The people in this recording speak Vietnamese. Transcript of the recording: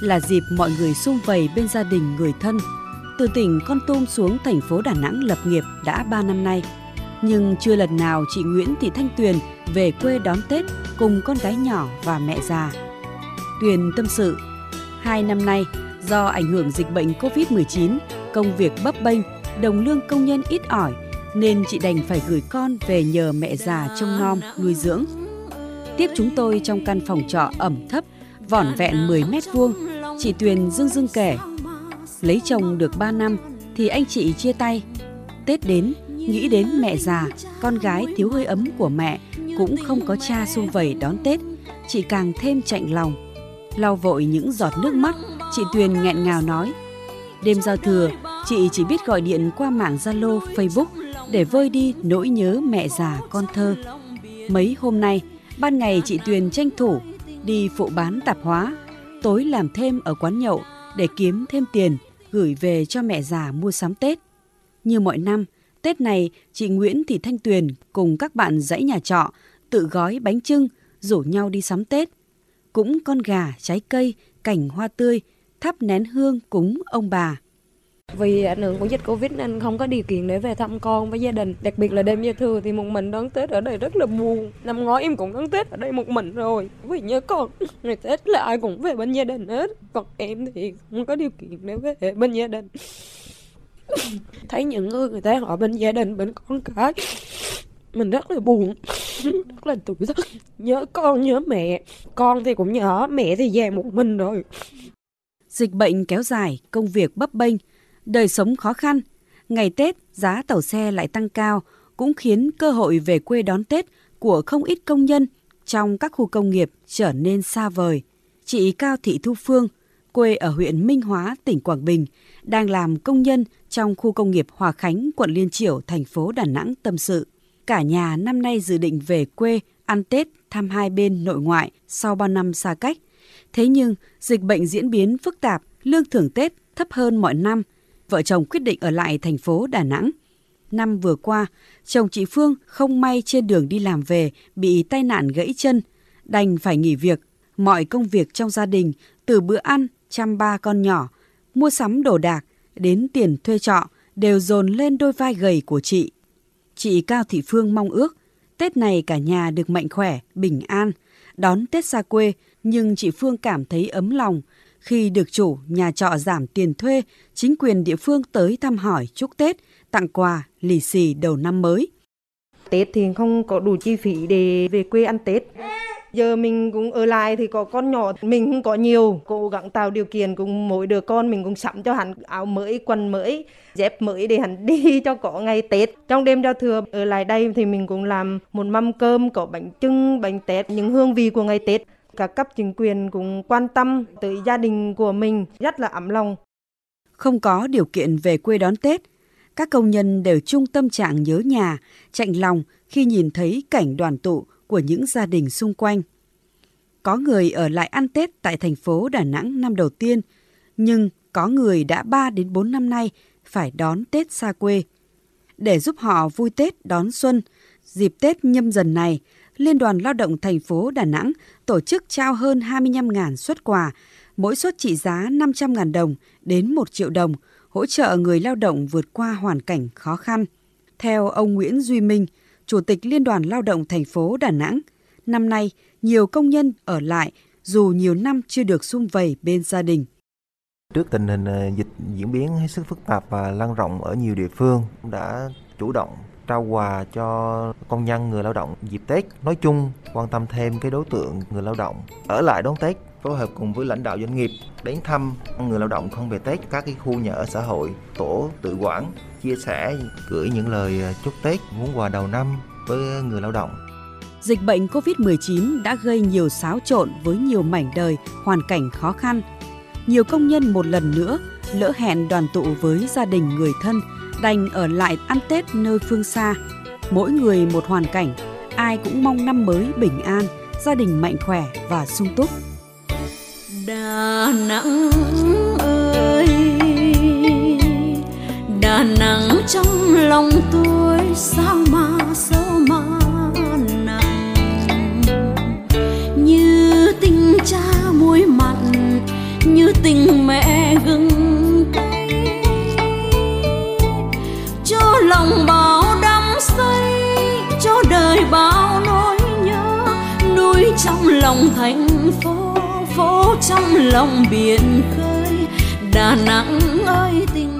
là dịp mọi người sum vầy bên gia đình người thân. Từ tỉnh Con Tum xuống thành phố Đà Nẵng lập nghiệp đã 3 năm nay. Nhưng chưa lần nào chị Nguyễn Thị Thanh Tuyền về quê đón Tết cùng con gái nhỏ và mẹ già. Tuyền tâm sự, hai năm nay do ảnh hưởng dịch bệnh Covid-19, công việc bấp bênh, đồng lương công nhân ít ỏi nên chị đành phải gửi con về nhờ mẹ già trông nom, nuôi dưỡng. Tiếp chúng tôi trong căn phòng trọ ẩm thấp, vỏn vẹn 10 mét vuông, chị Tuyền dưng dưng kể. Lấy chồng được 3 năm thì anh chị chia tay. Tết đến, nghĩ đến mẹ già, con gái thiếu hơi ấm của mẹ cũng không có cha xung vầy đón Tết, chị càng thêm chạnh lòng. Lau vội những giọt nước mắt, chị Tuyền nghẹn ngào nói. Đêm giao thừa, chị chỉ biết gọi điện qua mạng Zalo, Facebook để vơi đi nỗi nhớ mẹ già con thơ. Mấy hôm nay, ban ngày chị Tuyền tranh thủ đi phụ bán tạp hóa, tối làm thêm ở quán nhậu để kiếm thêm tiền gửi về cho mẹ già mua sắm Tết. Như mọi năm, Tết này chị Nguyễn Thị Thanh Tuyền cùng các bạn dãy nhà trọ tự gói bánh trưng rủ nhau đi sắm Tết. Cũng con gà, trái cây, cảnh hoa tươi, thắp nén hương cúng ông bà. Vì ảnh hưởng của dịch Covid nên không có điều kiện để về thăm con với gia đình. Đặc biệt là đêm giao thừa thì một mình đón Tết ở đây rất là buồn. Năm ngoái em cũng đón Tết ở đây một mình rồi. Vì nhớ con, ngày Tết là ai cũng về bên gia đình hết. Còn em thì không có điều kiện để về bên gia đình. Thấy những người người ta họ bên gia đình, bên con cái. Mình rất là buồn, rất là tủi thân. Nhớ con, nhớ mẹ. Con thì cũng nhớ, mẹ thì về một mình rồi. Dịch bệnh kéo dài, công việc bấp bênh, đời sống khó khăn, ngày Tết giá tàu xe lại tăng cao cũng khiến cơ hội về quê đón Tết của không ít công nhân trong các khu công nghiệp trở nên xa vời. Chị Cao Thị Thu Phương, quê ở huyện Minh Hóa, tỉnh Quảng Bình, đang làm công nhân trong khu công nghiệp Hòa Khánh, quận Liên Triểu, thành phố Đà Nẵng tâm sự. Cả nhà năm nay dự định về quê ăn Tết thăm hai bên nội ngoại sau bao năm xa cách. Thế nhưng, dịch bệnh diễn biến phức tạp, lương thưởng Tết thấp hơn mọi năm – vợ chồng quyết định ở lại thành phố Đà Nẵng. Năm vừa qua, chồng chị Phương không may trên đường đi làm về bị tai nạn gãy chân, đành phải nghỉ việc. Mọi công việc trong gia đình, từ bữa ăn, chăm ba con nhỏ, mua sắm đồ đạc, đến tiền thuê trọ đều dồn lên đôi vai gầy của chị. Chị Cao Thị Phương mong ước Tết này cả nhà được mạnh khỏe, bình an, đón Tết xa quê, nhưng chị Phương cảm thấy ấm lòng khi được chủ nhà trọ giảm tiền thuê, chính quyền địa phương tới thăm hỏi chúc Tết, tặng quà, lì xì đầu năm mới. Tết thì không có đủ chi phí để về quê ăn Tết. Giờ mình cũng ở lại thì có con nhỏ, mình không có nhiều, cố gắng tạo điều kiện cùng mỗi đứa con mình cũng sắm cho hắn áo mới, quần mới, dép mới để hắn đi cho có ngày Tết. Trong đêm giao thừa ở lại đây thì mình cũng làm một mâm cơm, có bánh trưng, bánh tét, những hương vị của ngày Tết các cấp chính quyền cũng quan tâm tới gia đình của mình rất là ấm lòng. Không có điều kiện về quê đón Tết, các công nhân đều chung tâm trạng nhớ nhà, chạnh lòng khi nhìn thấy cảnh đoàn tụ của những gia đình xung quanh. Có người ở lại ăn Tết tại thành phố Đà Nẵng năm đầu tiên, nhưng có người đã 3 đến 4 năm nay phải đón Tết xa quê. Để giúp họ vui Tết đón xuân, dịp Tết nhâm dần này, Liên đoàn Lao động thành phố Đà Nẵng tổ chức trao hơn 25.000 suất quà, mỗi suất trị giá 500.000 đồng đến 1 triệu đồng, hỗ trợ người lao động vượt qua hoàn cảnh khó khăn. Theo ông Nguyễn Duy Minh, Chủ tịch Liên đoàn Lao động thành phố Đà Nẵng, năm nay nhiều công nhân ở lại dù nhiều năm chưa được sum vầy bên gia đình. Trước tình hình ờ, dịch diễn biến hết sức phức tạp và lan rộng ở nhiều địa phương, đã chủ động trao quà cho công nhân người lao động dịp Tết nói chung quan tâm thêm cái đối tượng người lao động ở lại đón Tết phối hợp cùng với lãnh đạo doanh nghiệp đến thăm người lao động không về Tết các cái khu nhà ở xã hội tổ tự quản chia sẻ gửi những lời à, chúc Tết muốn quà đầu năm với người lao động Dịch bệnh COVID-19 đã gây nhiều xáo trộn với nhiều mảnh đời, hoàn cảnh khó khăn. Nhiều công nhân một lần nữa lỡ hẹn đoàn tụ với gia đình người thân đành ở lại ăn Tết nơi phương xa. Mỗi người một hoàn cảnh, ai cũng mong năm mới bình an, gia đình mạnh khỏe và sung túc. Đà Nẵng ơi, Đà Nẵng trong lòng tôi sao mà sao mà nặng như tình cha muối mặn như tình mẹ gừng lòng thành phố phố trong lòng biển khơi. Đà nẵng ơi tình